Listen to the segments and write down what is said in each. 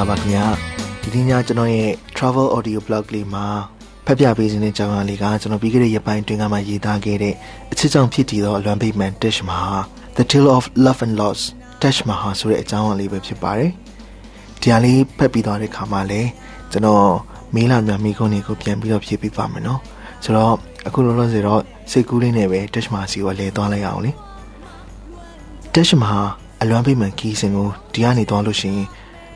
အားလုံးပဲမင်္ဂလာပါခင်ဗျာဒီနေ့ညကျွန်တော်ရဲ့ travel audio blog လေးမှာဖတ်ပြပေးခြင်းတဲ့ကြောင်းအရာလေးကကျွန်တော်ပြီးခဲ့တဲ့ရက်ပိုင်းတွင်ကမှရေးသားခဲ့တဲ့အချစ်ကြောင့်ဖြစ်တည်သောအလွန်ပိတ်မှန် Dash မှာ The Tale of Love and Loss Dash မှာဆိုတဲ့အကြောင်းအရာလေးပဲဖြစ်ပါတယ်ဒီဟာလေးဖတ်ပြီးသွားတဲ့ခါမှာလည်းကျွန်တော်မေးလာများမိကုန်းတွေကိုပြန်ပြီးတော့ဖြည့်ပေးပါမယ်နော်ဆိုတော့အခုလောလောဆယ်တော့စိတ်ကူးလေးနဲ့ပဲ Dash မှာစီကိုလဲသွားလိုက်အောင်လေ Dash မှာအလွန်ပိတ်မှန်ခီးစဉ်ကိုဒီကနေသွားလို့ရှိရင်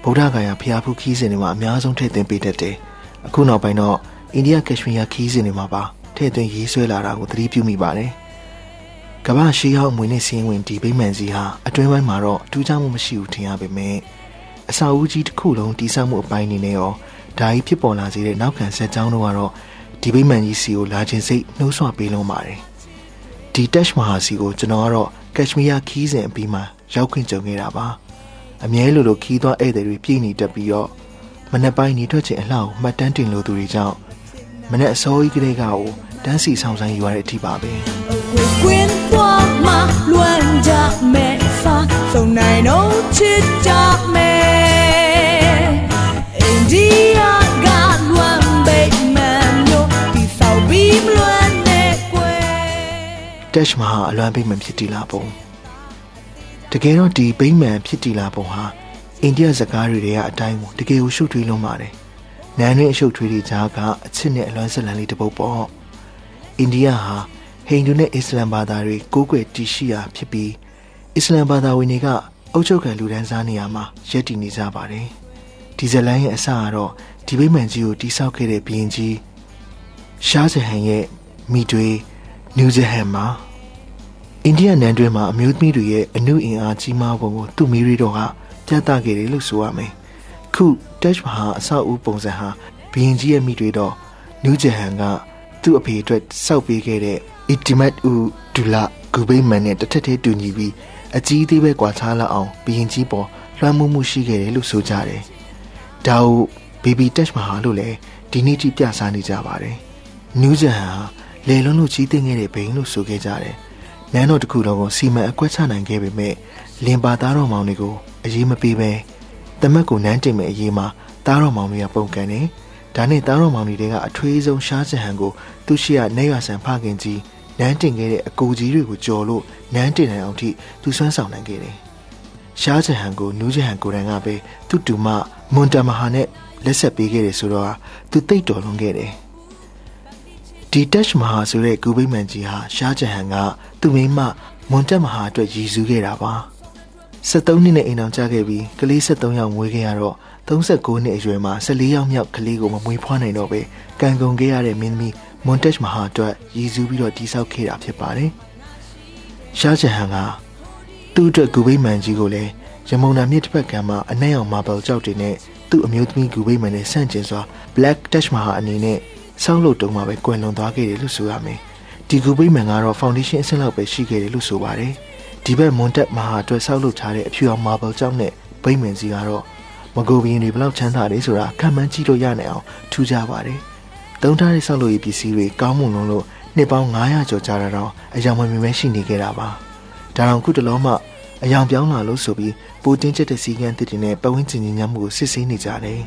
ဗုဒ္ဓဂါယာဖျားဖူးခီးစဉ်တွေမှာအများဆုံးထည့်သွင်းပေးတတ်တယ်။အခုနောက်ပိုင်းတော့အိန္ဒိယကက်ရှမီးယားခီးစဉ်တွေမှာပါထည့်သွင်းရေးဆွဲလာတာကိုသတိပြုမိပါတယ်။ကမ္ဘာရှေးဟောင်းမွေနဲ့စင်းဝင်ဒီဗိမှန်စီဟာအတွင်းပိုင်းမှာတော့ထူးခြားမှုမရှိဘူးထင်ရပေမဲ့အစာအုပ်ကြီးတစ်ခုလုံးတိစောက်မှုအပိုင်းနေနဲ့ရောဒါကြီးဖြစ်ပေါ်လာစေတဲ့နောက်ခံဆက်ကြောင်းတို့ကတော့ဒီဗိမှန်ကြီးစီကိုလာခြင်းစိတ်နှိုးဆွပေးလုံးပါတယ်။ဒီတက်ရှ်မဟာစီကိုကျွန်တော်ကတော့ကက်ရှမီးယားခီးစဉ်အပြီးမှာရောက်ခွင့်ကြုံခဲ့တာပါ။ အမြဲလိုလိုခီးသွားဧည့်သည်တွေပြည့်နေတတ်ပြီးတော့မနေ့ပိုင်းနေထွက်ခြင်းအလှကိုမှတ်တမ်းတင်လို့သူတွေကြောင့်မနေ့အစောကြီးကလေးကကိုတန်းစီဆောင်ဆိုင်ယူရတဲ့အထိပါပဲကွင်းသွားမှလွမ်းကြမဲ့စာသုံးနိုင်တော့ချစ်ကြမဲ့အိန္ဒိယကလွမ်းပိတ်မှန်မျိုးဒီဆောက်ပြီးမလွမ်းနဲ့ကွယ်တက်ရှ်မှာအလွမ်းပိတ်မှန်ဖြစ်တည်လာပုံ တကယ်တော့ဒီဗိမာန်ဖြစ်တည်လာပုံဟာအိန္ဒိယစကားတွေရဲ့အတိုင်းကိုတကယ်ကိုရှုပ်ထွေးလုံးပါတယ်။နန်းရင်းအရှုပ်ထွေးတွေကြားကအချစ်နဲ့အလွမ်းဆက်လန်လေးတစ်ပုဒ်ပေါ့။အိန္ဒိယဟာဟိန္ဒူနဲ့အစ္စလမ်ဘာသာတွေကိုးကွယ်တည်ရှိရာဖြစ်ပြီးအစ္စလမ်ဘာသာဝင်တွေကအုပ်ချုပ်ခံလူဒန်းစားနေရာမှာရည်တည်နေကြပါတယ်။ဒီဇလန်ရဲ့အစကတော့ဒီဗိမာန်ကြီးကိုတိစောက်ခဲ့တဲ့ဘုရင်ကြီးရှားဇဟန်ရဲ့မိတွေနယူးဇဟန်မှာ အိန္ဒိယနန်းတွင်းမှာအမျိုးသမီးတွေရဲ့အမှုအင်အားကြီးမားပုံကိုသူ့မိရီတော်ကပြသခဲ့တယ်လို့ဆိုရမယ်။ခုတက်မဟာအဆောက်အဦပုံစံဟာဘီရင်ကြီးရဲ့မိတွေတော့နူးဂျဟန်ကသူ့အဖေအတွက်စောက်ပေးခဲ့တဲ့အီတီမတ်ဦးဒူလာဂူဘိမန်နဲ့တစ်ထက်တည်းတူညီပြီးအကြီးသေးပဲကွာခြားလောက်အောင်ဘီရင်ကြီးပေါ်လွှမ်းမိုးမှုရှိခဲ့တယ်လို့ဆိုကြတယ်။ဒါကိုဘေဘီတက်မဟာလို့လည်းဒီနေ့ထိပြသနေကြပါတယ်။နူးဂျဟန်ဟာလေလုံးလို့ကြီးသိငယ်တဲ့ဘိန်းလို့ဆိုခဲ့ကြတယ်။ နန်းတော်တစ်ခုလုံးကိုစီမံအကွက်ချနိုင်ခဲ့ပေမဲ့လင်ပါသားတော်မောင်တွေကိုအရေးမပေးပဲတမက်ကိုနန်းတင်မဲ့အရေးမှာသားတော်မောင်တွေကပုံကန်တယ်။ဒါနဲ့သားတော်မောင်တွေကအထွေးဆုံးရှားစဟန်ကိုသူရှိရနေရဆန်ဖခင်ကြီးနန်းတင်ခဲ့တဲ့အကူကြီးတွေကိုကြော်လို့နန်းတင်နိုင်အောင်ထိသူဆွမ်းဆောင်နိုင်ခဲ့တယ်။ရှားစဟန်ကိုနူးစဟန်ကိုယ်တိုင်ကပဲသူ့တူမမွန်တမဟာနဲ့လက်ဆက်ပေးခဲ့တယ်ဆိုတော့သူတိတ်တော်လွန်ခဲ့တယ်။ ဒီတက်မဟာဆိုတဲ့ဂူဘိမှန်ကြီးဟာရှားဂျဟန်ကသူ့မိမမွန်တက်မဟာအတွက်ရည်စူးခဲ့တာပါ73နှစ်နဲ့အိမ်အောင်ကြခဲ့ပြီးကလေး73ယောက်မွေးခဲ့ရတော့39နှစ်အရွယ်မှာ14ယောက်မြောက်ကလေးကိုမမွေးဖွားနိုင်တော့ပဲကံကုန်ခဲ့ရတဲ့မင်းသမီးမွန်တက်မဟာအတွက်ရည်စူးပြီးတော့တိဆောက်ခဲ့တာဖြစ်ပါတယ်ရှားဂျဟန်ကသူ့အတွက်ဂူဘိမှန်ကြီးကိုလည်းရမုံနာမြစ်တစ်ဖက်ကမ်းမှာအနှဲ့အောင်မာဘယ်ကြောက်တွေနဲ့သူ့အမျိုးသမီးဂူဘိမှန်နဲ့ဆန့်ကျင်စွာ Black Touch မဟာအနေနဲ့ ဆောက်လုပ်တုံးမှာပဲကွယ်လွန်သွားခဲ့တယ်လို့ဆိုရမယ်ဒီကူပိမန်ကတော့ foundation အဆင့်လောက်ပဲရှိခဲ့တယ်လို့ဆိုပါတယ်ဒီဘက်မွန်တက်မဟာအတွက်ဆောက်လုပ်ထားတဲ့အဖြူအောင် marble ကြောင့်နဲ့ဗိမန်စီကတော့မဂိုဘီယင်တွေဘလောက်ချမ်းသာတယ်ဆိုတာခံမှန်းကြည့်လို့ရနိုင်အောင်ထူးခြားပါတယ်တုံးထားတဲ့ဆောက်လုပ်ရေးပစ္စည်းတွေကောင်းမွန်လုံးလို့နှစ်ပေါင်း900ကျော်ကြာတော့အယောင်မမြင်မဲရှိနေခဲ့တာပါဒါတောင်ခုတလုံးမှအယောင်ပြောင်းလာလို့ဆိုပြီးပိုတင်းကျက်တဲ့စီကန်းတစ်တွေနဲ့ပဝင်းကျင်ညံ့မှုကိုစစ်ဆေးနေကြတယ်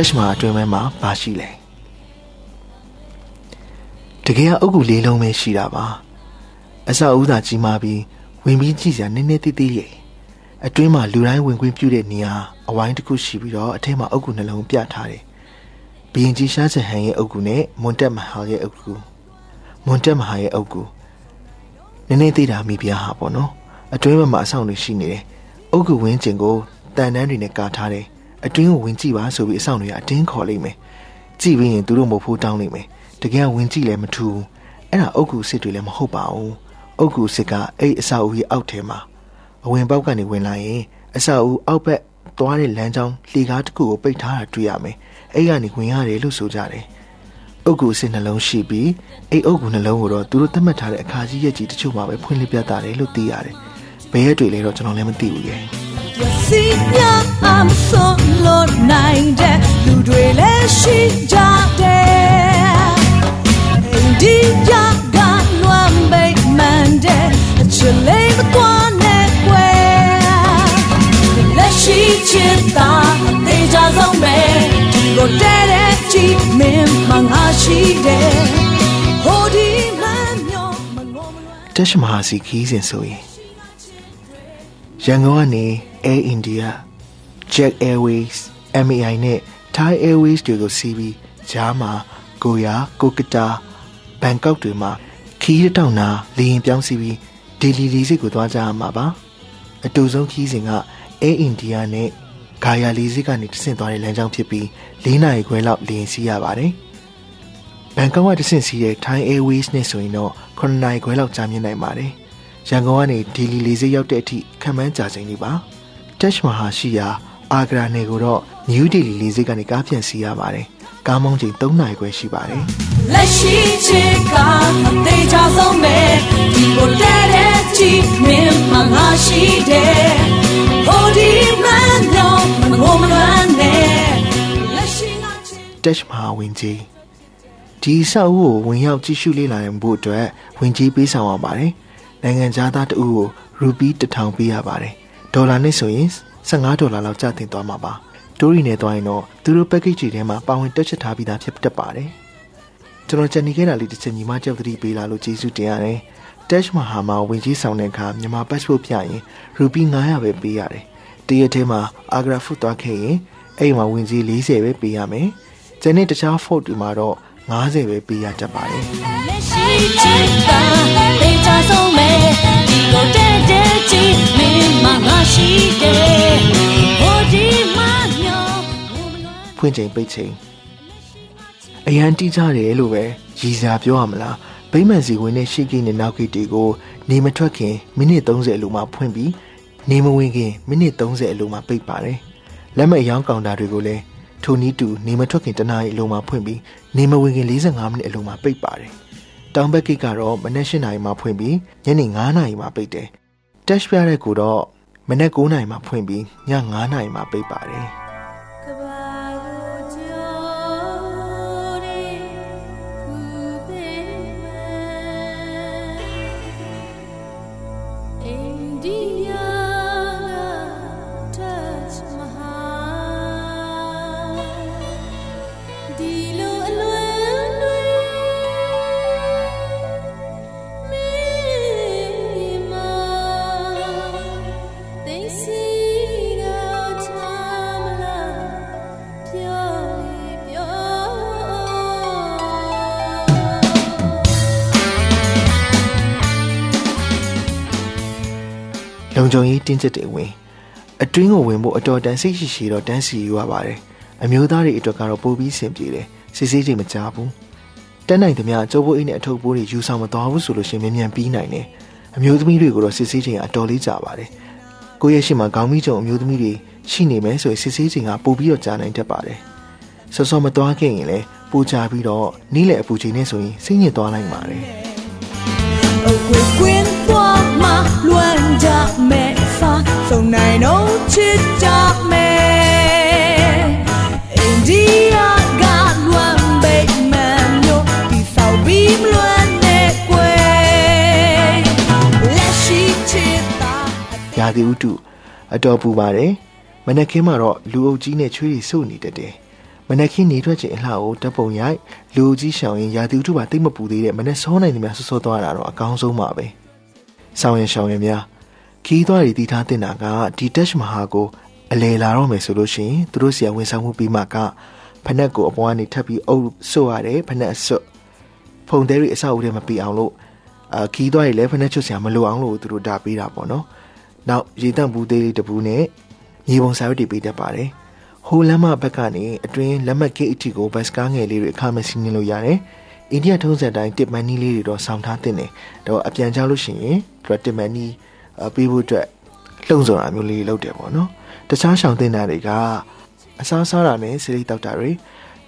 တက်ရှ်မှာအတွင်းမှာပါရှိလဲတကယ်အုပ်ကူလေးလုံးပဲရှိတာပါအဆောက်အဦသာကြီးမားပြီးဝင်ပြီးကြည့်စရာနည်းနည်းသေးသေးရဲ့အတွင်းမှာလူတိုင်းဝင်ခွင့်ပြုတဲ့နေရာအဝိုင်းတစ်ခုရှိပြီးတော့အထက်မှာအုပ်ကူနှလုံးပြထားတယ်ဘီရင်ကြီးရှားချဟန်ရဲ့အုပ်ကူနဲ့မွန်တက်မဟာရဲ့အုပ်ကူမွန်တက်မဟာရဲ့အုပ်ကူနည်းနည်းသေးတာမိပြားဟာပေါ့နော်အတွင်းမှာအဆောင်တွေရှိနေတယ်အုပ်ကူဝင်းကျင်ကိုတန်တန်းတွေနဲ့ကာထားတယ် အတွင်းကိုဝင်ကြည့်ပါဆိုပြီးအဆောင်တွေကအတင်းခေါ်လိုက်မယ်ကြည့်ပြီးရင်သူတို့မဖို့တောင်းလိုက်မယ်တကယ်ဝင်ကြည့်လည်းမထူဘူးအဲ့ဒါအုတ်ကူစစ်တွေလည်းမဟုတ်ပါဘူးအုတ်ကူစစ်ကအဲ့အဆောက်အဦရဲ့အောက်ထဲမှာအဝင်ပေါက်ကနေဝင်လာရင်အဆောက်အဦအောက်ဘက်သွားတဲ့လမ်းကြောင်းလှေကားတစ်ခုကိုပိတ်ထားတာတွေ့ရမယ်အဲ့ကနေဝင်ရတယ်လို့ဆိုကြတယ်အုတ်ကူစစ်နှလုံးရှိပြီးအဲ့အုတ်ကူနှလုံးကိုတော့သူတို့သတ်မှတ်ထားတဲ့အခါကြီးရက်ကြီးတချို့မှာပဲဖွင့်လှစ်ပြတာတယ်လို့သိရတယ်ဘယ်ရက်တွေလဲတော့ကျွန်တော်လည်းမသိဘူးရဲ့ စီညာအမ်ဆိုလို့နိုင်တဲ့လူတွေလည်းရှိကြတယ်အိန္ဒိယကလွမ်းပိတ်မှန်တဲ့အချစ်လေးမကွာနဲ့ကွယ်လက်ရှိချစ်တာအသေးချဆုံးပဲဒီကိုတဲတဲ့ချီမင်းမငါရှိတယ်ဟိုဒီမှမျောမငိုမလွယ်တက်ရှမဟာစီခီးစဉ်ဆိုရင်ရန်ကုန်ကနေ Air India, Jet Airways, MAI နဲ့ Thai Airways တွေကိုစီးပြီးဂျားမှာကိုယာကိုကတာဘန်ကောက်တွေမှာခီးတောင်နာလေရင်ပြောင်းစီးပြီးဒေလီလေးစိတ်ကိုသွားကြရမှာပါအတူဆုံးခီးစဉ်က Air India နဲ့ဂါယာလေးစိတ်ကနေတဆင့်သွားတဲ့လမ်းကြောင်းဖြစ်ပြီး၄နာရီခွဲလောက်လေရင်စီးရပါတယ်ဘန်ကောက်ကတဆင့်စီးတဲ့ Thai Airways နဲ့ဆိုရင်တော့9နာရီခွဲလောက်ကြာမြင့်နိုင်ပါတယ်ရန်ကုန်ကနေဒေလီလေးစိတ်ရောက်တဲ့အထိခံမှန်းကြာချိန်လေးပါ တက်ရှ်မဟာရှိရာအာဂရာနယ်ကိုတော့နယူးဒေလီလေးစိတ်ကနေကားပြန်စီးရပါတယ်။ကားမောင်းချိန်3နာရီခွဲရှိပါတယ်။လက်ရှိချစ်ကအသေးချဆုံးပဲဒီကိုတဲ့တဲ့ချီမင်းမငါရှိတယ်။ဟိုဒီမန်တော့မငိုမလွမ်းနဲ့လက်ရှိငါချစ်တက်ရှ်မဟာဝင်ကြီးဒီဆောက်ကိုဝင်ရောက်ကြည့်ရှုလေ့လာရင်ဖို့အတွက်ဝင်ကြီးပေးဆောင်ရပါတယ်။နိုင်ငံသားတဦးကိုရူပီ1000ပေးရပါတယ် ဒေါ်လာနဲ့ဆိုရင်15ဒေါ်လာလောက်ကျတင်သွားမှာပါတိုးရီနဲ့သွားရင်တော့သူတို့ package တွေထဲမှာပါဝင်တက်ချက်ထားပြီးသားဖြစ်တတ်ပါတယ်ကျွန်တော်ကြံနေခဲ့တာလေးတစ်ချက်ညီမကြောက်တတိပေးလာလို့ကျေးဇူးတင်ရတယ် Dash မှာဟာမှာဝင်ကြီးဆောင်တဲ့အခါမြန်မာ passport ပြရင်ရူပီ900ပဲပေးရတယ်တရက်ထဲမှာအာဂရာဖုသွားခဲ့ရင်အဲ့မှာဝင်ကြီး40ပဲပေးရမယ်ကျန်တဲ့တခြား fort တွေမှာတော့90ပဲပေးရတတ်ပါတယ် ဖွင့်ချိန်ပိတ်ချိန်အရန်တီးကြတယ်လို့ပဲရည်စားပြောရမလားဗိမ္မာန်စီဝင်တဲ့ရှေ့ကိနဲ့နောက်ကိတွေကိုနေမထွက်ခင်မိနစ်30အလိုမှဖွင့်ပြီးနေမဝင်ခင်မိနစ်30အလိုမှပိတ်ပါတယ်လက်မဲ့ရောင်းကောင်တာတွေကိုလည်းထိုနည်းတူနေမထွက်ခင်တနားရီအလုံးမှာဖွင့်ပြီးနေမဝင်ခင်45မိနစ်အလုံးမှာပိတ်ပါတယ်။တောင်ဘက်ကိတ်ကတော့မနက်၈နာရီမှာဖွင့်ပြီးညနေ9နာရီမှာပိတ်တယ်။ တက်ပြတဲ့ကိုတော့မနက်9နာရီမှာဖွင့်ပြီးည9နာရီမှာပိတ်ပါတယ်။ လုံခြုံရေးတင်းကျပ်တွေဝင်အတွင်းကိုဝင်ဖို့အတော်တန်စိတ်ရှိရှိတော့တန်းစီယူရပါတယ်အမျိုးသားတွေအတွက်ကတော့ပိုပြီးဆင်ပြေတယ်စစ်ဆေးချိန်မကြဘူးတက်နိုင်သမျှကျိုးပိုးအိတ်နဲ့အထုပ်ပိုးတွေယူဆောင်မသွားဘူးဆိုလို့ရှိရင်မြန်မြန်ပြီးနိုင်တယ်အမျိုးသမီးတွေကိုတော့စစ်ဆေးချိန်ကအတော်လေးကြာပါတယ်ကိုရဲ့ရှိမှာခေါင်းမီးကြုံအမျိုးသမီးတွေရှိနေမယ်ဆိုရင်စစ်ဆေးချိန်ကပိုပြီးတော့ကြာနိုင်တတ်ပါတယ်စောစောမသွားခဲ့ရင်လည်းပိုချပြီးတော့နီးလေအပူချိန်နဲ့ဆိုရင်စိတ်ညစ်သွားနိုင်ပါတယ် သီဥတုအတော်ပူပါတယ်မနက်ခင်းမှာတော့လူအုပ်ကြီးနဲ့ချွေးရီစုနေတတ်တယ်မမနက်ခင်းနေထွက်ချိန်အလှကိုတပ်ပုံရိုက်လူကြီးရှောင်ရင်ရာသီဥတုပါတိတ်မပူသေးတဲ့မနက်စောနိုင်တယ်များဆော့ဆော့သွားတာတော့အကောင်းဆုံးပါပဲဆောင်းရရှောင်ရင်များခီးသွားတွေတည်ထားတင်တာကဒီတက်ရှ်မဟာကိုအလဲလာတော့မယ်ဆိုလို့ရှိရင်သူတို့စီကဝန်ဆောင်မှုပြီးမှကဖနက်ကိုအပေါ်ကနေထပ်ပြီးအုပ်ဆွတ်ရတယ်ဖနက်ဆွတ်ဖုန်သေးရီအဆောက်အဦထဲမှာပြီးအောင်လို့အာခီးသွားတွေလည်းဖနက်ချွတ်စရာမလိုအောင်လို့သူတို့ဒါပေးတာပေါ့နော် နောက်ရေတန့်ဘူးသေးလေးတစ်ဘူးနဲ့မြေပုံစာရွက်တွေပေးတတ်ပါတယ်ဟိုလမ်းမဘက်ကနေအတွင်းလက်မှတ်ကိတ်အထိကိုဘတ်စကားငယ်လေးတွေအခမဲ့စီးနင်းလို့ရတယ်အိန္ဒိယထုံးစံတိုင်းတစ်မန်နီလေးတွေတော့ဆောင်းထားတင်တယ်တော့အပြန်ကြလို့ရှိရင်သူကတစ်မန်နီပေးဖို့အတွက်လှုံ့ဆော်တာမျိုးလေးလုပ်တယ်ပေါ့နော်တခြားရှောင်တင်တာတွေကအစားစားတာနဲ့စီရိတောက်တာတွေ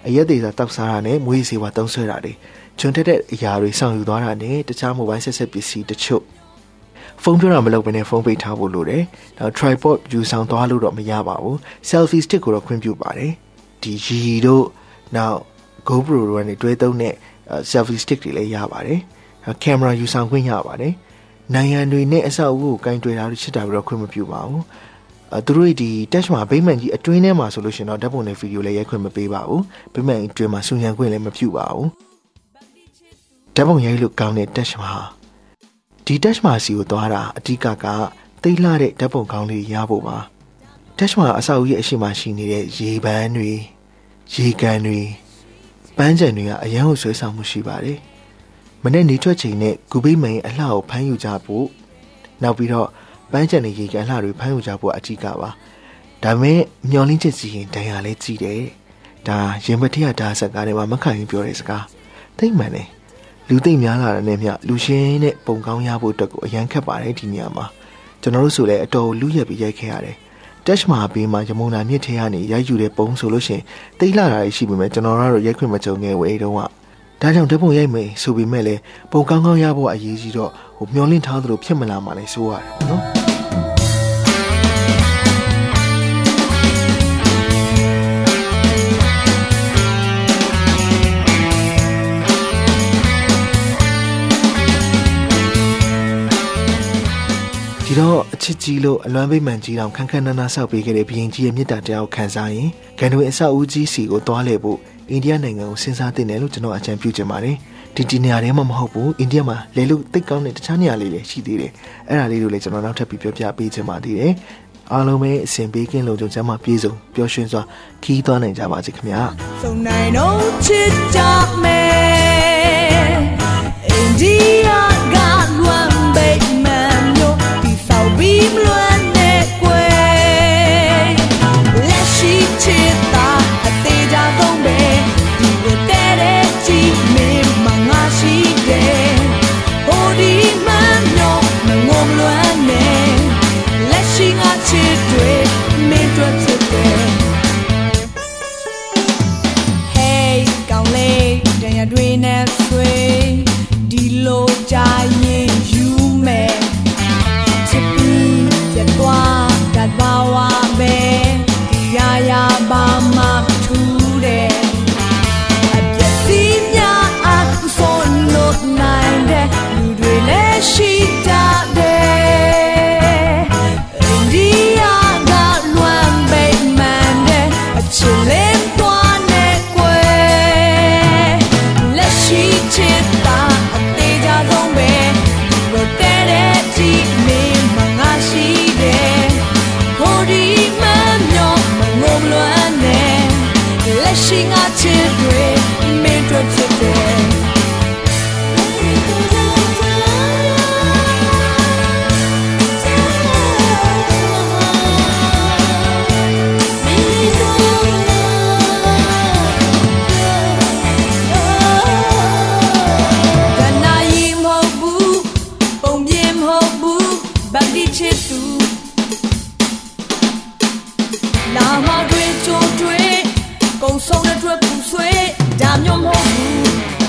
အရက်သေးစာတောက်စားတာနဲ့မွေးစီဝါတုံးဆွဲတာတွေကျွန်းတက်တဲ့အရာတွေစောင့်ယူသွားတာနဲ့တခြားမိုဘိုင်းဆက်ဆက်ပစ္စည်းတချို့ ဖုန်းပြောတာမလုပ်ဘဲနဲ့ဖုန်းပိတ်ထားဖို့လိုတယ်။နောက် tripod ယူဆောင်သွားလို့တော့မရပါဘူး။ selfie stick ကိုတော့ခွင့်ပြုပါတယ်။ဒီရီတို့နောက် GoPro တို့ကနေတွဲသုံးတဲ့ selfie stick တွေလည်းရပါတယ်။ camera ယူဆောင်ခွင့်ရပါတယ်။နိုင်ငံတွေနဲ့အဆောက်အဦကိုကင်တွယ်တာတွေချစ်တာပြီးတော့ခွင့်မပြုပါဘူး။အဲသူတို့ဒီ touch မှာဗိမ္မာန်ကြီးအတွင်းထဲမှာဆိုလို့ရှိရင်တော့ဓာတ်ပုံနဲ့ဗီဒီယိုလည်းရိုက်ခွင့်မပေးပါဘူး။ဗိမ္မာန်အတွင်းမှာစူညံခွင့်လည်းမပြုပါဘူး။ဓာတ်ပုံရိုက်လို့ကောင်းတဲ့ touch မှာ ဒီ touch မှာစီကိုသွားတာအဓိကကသိလှတဲ့ဓာတ်ပုံကောင်းလေးရဖို့ပါ touch မှာအဆောက်အဦရဲ့အရှိမရှိနေတဲ့ရေပန်းတွေရေကန်တွေပန်းချံတွေကအရန်ကိုဆွဲဆောင်မှုရှိပါတယ်မနေ့နေထွက်ချိန်နဲ့ဂူဘိမိန်အလှကိုဖမ်းယူကြဖို့နောက်ပြီးတော့ပန်းချံတွေရေကန်လှတွေဖမ်းယူကြဖို့အဓိကပါဒါမဲ့မျောလင်းချက်စီရင်တန်ရလဲကြည့်တယ်ဒါရင်ပတိယဒါစကားတွေမှာမခံရင်ပြောတဲ့စကားသိမ့်မှန်တယ် လူသိမ့်များလာတဲ့နဲ့မြလူရှင်းတဲ့ပုံကောင်းရဖို့အတွက်ကိုအရန်ခက်ပါတယ်ဒီနေရာမှာကျွန်တော်တို့ဆိုလည်းအတော်လူရက်ပြီးရိုက်ခဲ့ရတယ်တက်ရှ်မာဘေးမှာရမုံနာမြစ်ထဲကနေရိုက်ယူတဲ့ပုံဆိုလို့ရှိရင်တိတ်လာတာရှိပေမဲ့ကျွန်တော်တို့ရိုက်ခွင့်မကြုံခဲ့ဝေတုံးကဒါကြောင့်ဓာတ်ပုံရိုက်မယ်ဆိုပေမဲ့လည်းပုံကောင်းကောင်းရဖို့အရေးကြီးတော့ဟိုမျောလင့်ထားသလိုဖြစ်မလာမှလည်းဆိုရတယ်နော် ဒီတော့အချစ်ကြီးလို့အလွမ်းပိတ်မှန်ကြီးတောင်ခန်းခန်းနားနားဆောက်ပေးခဲ့တဲ့ဘရင်ကြီးရဲ့မြစ်တာတရားကိုခံစားရင်ဂန်ဒွေအဆောက်အဦးကြီးစီကိုသွားလေဖို့အိန္ဒိယနိုင်ငံကိုစဉ်းစားသင့်တယ်လို့ကျွန်တော်အကြံပြုချင်ပါတယ်ဒီဒီနေရာထဲမှာမဟုတ်ဘူးအိန္ဒိယမှာလေလို့တိတ်ကောင်းတဲ့တခြားနေရာလေးတွေရှိသေးတယ်အဲ့ဒါလေးတွေလည်းကျွန်တော်နောက်ထပ်ပြီးပြောပြပေးချင်ပါသေးတယ်အားလုံးပဲအစဉ်ပေးကင်းလုံခြုံချမ်းသာပြည့်စုံပျော်ရွှင်စွာခီးသွားနိုင်ကြပါစေခင်ဗျာစုံနိုင်တော့ချစ်ကြမယ်အိန္ဒိယ တွေးကြိုးတွေးကုံဆုံးတဲ့အတွက်ပူဆွေးဒါမျိုးမဟုတ်ဘူး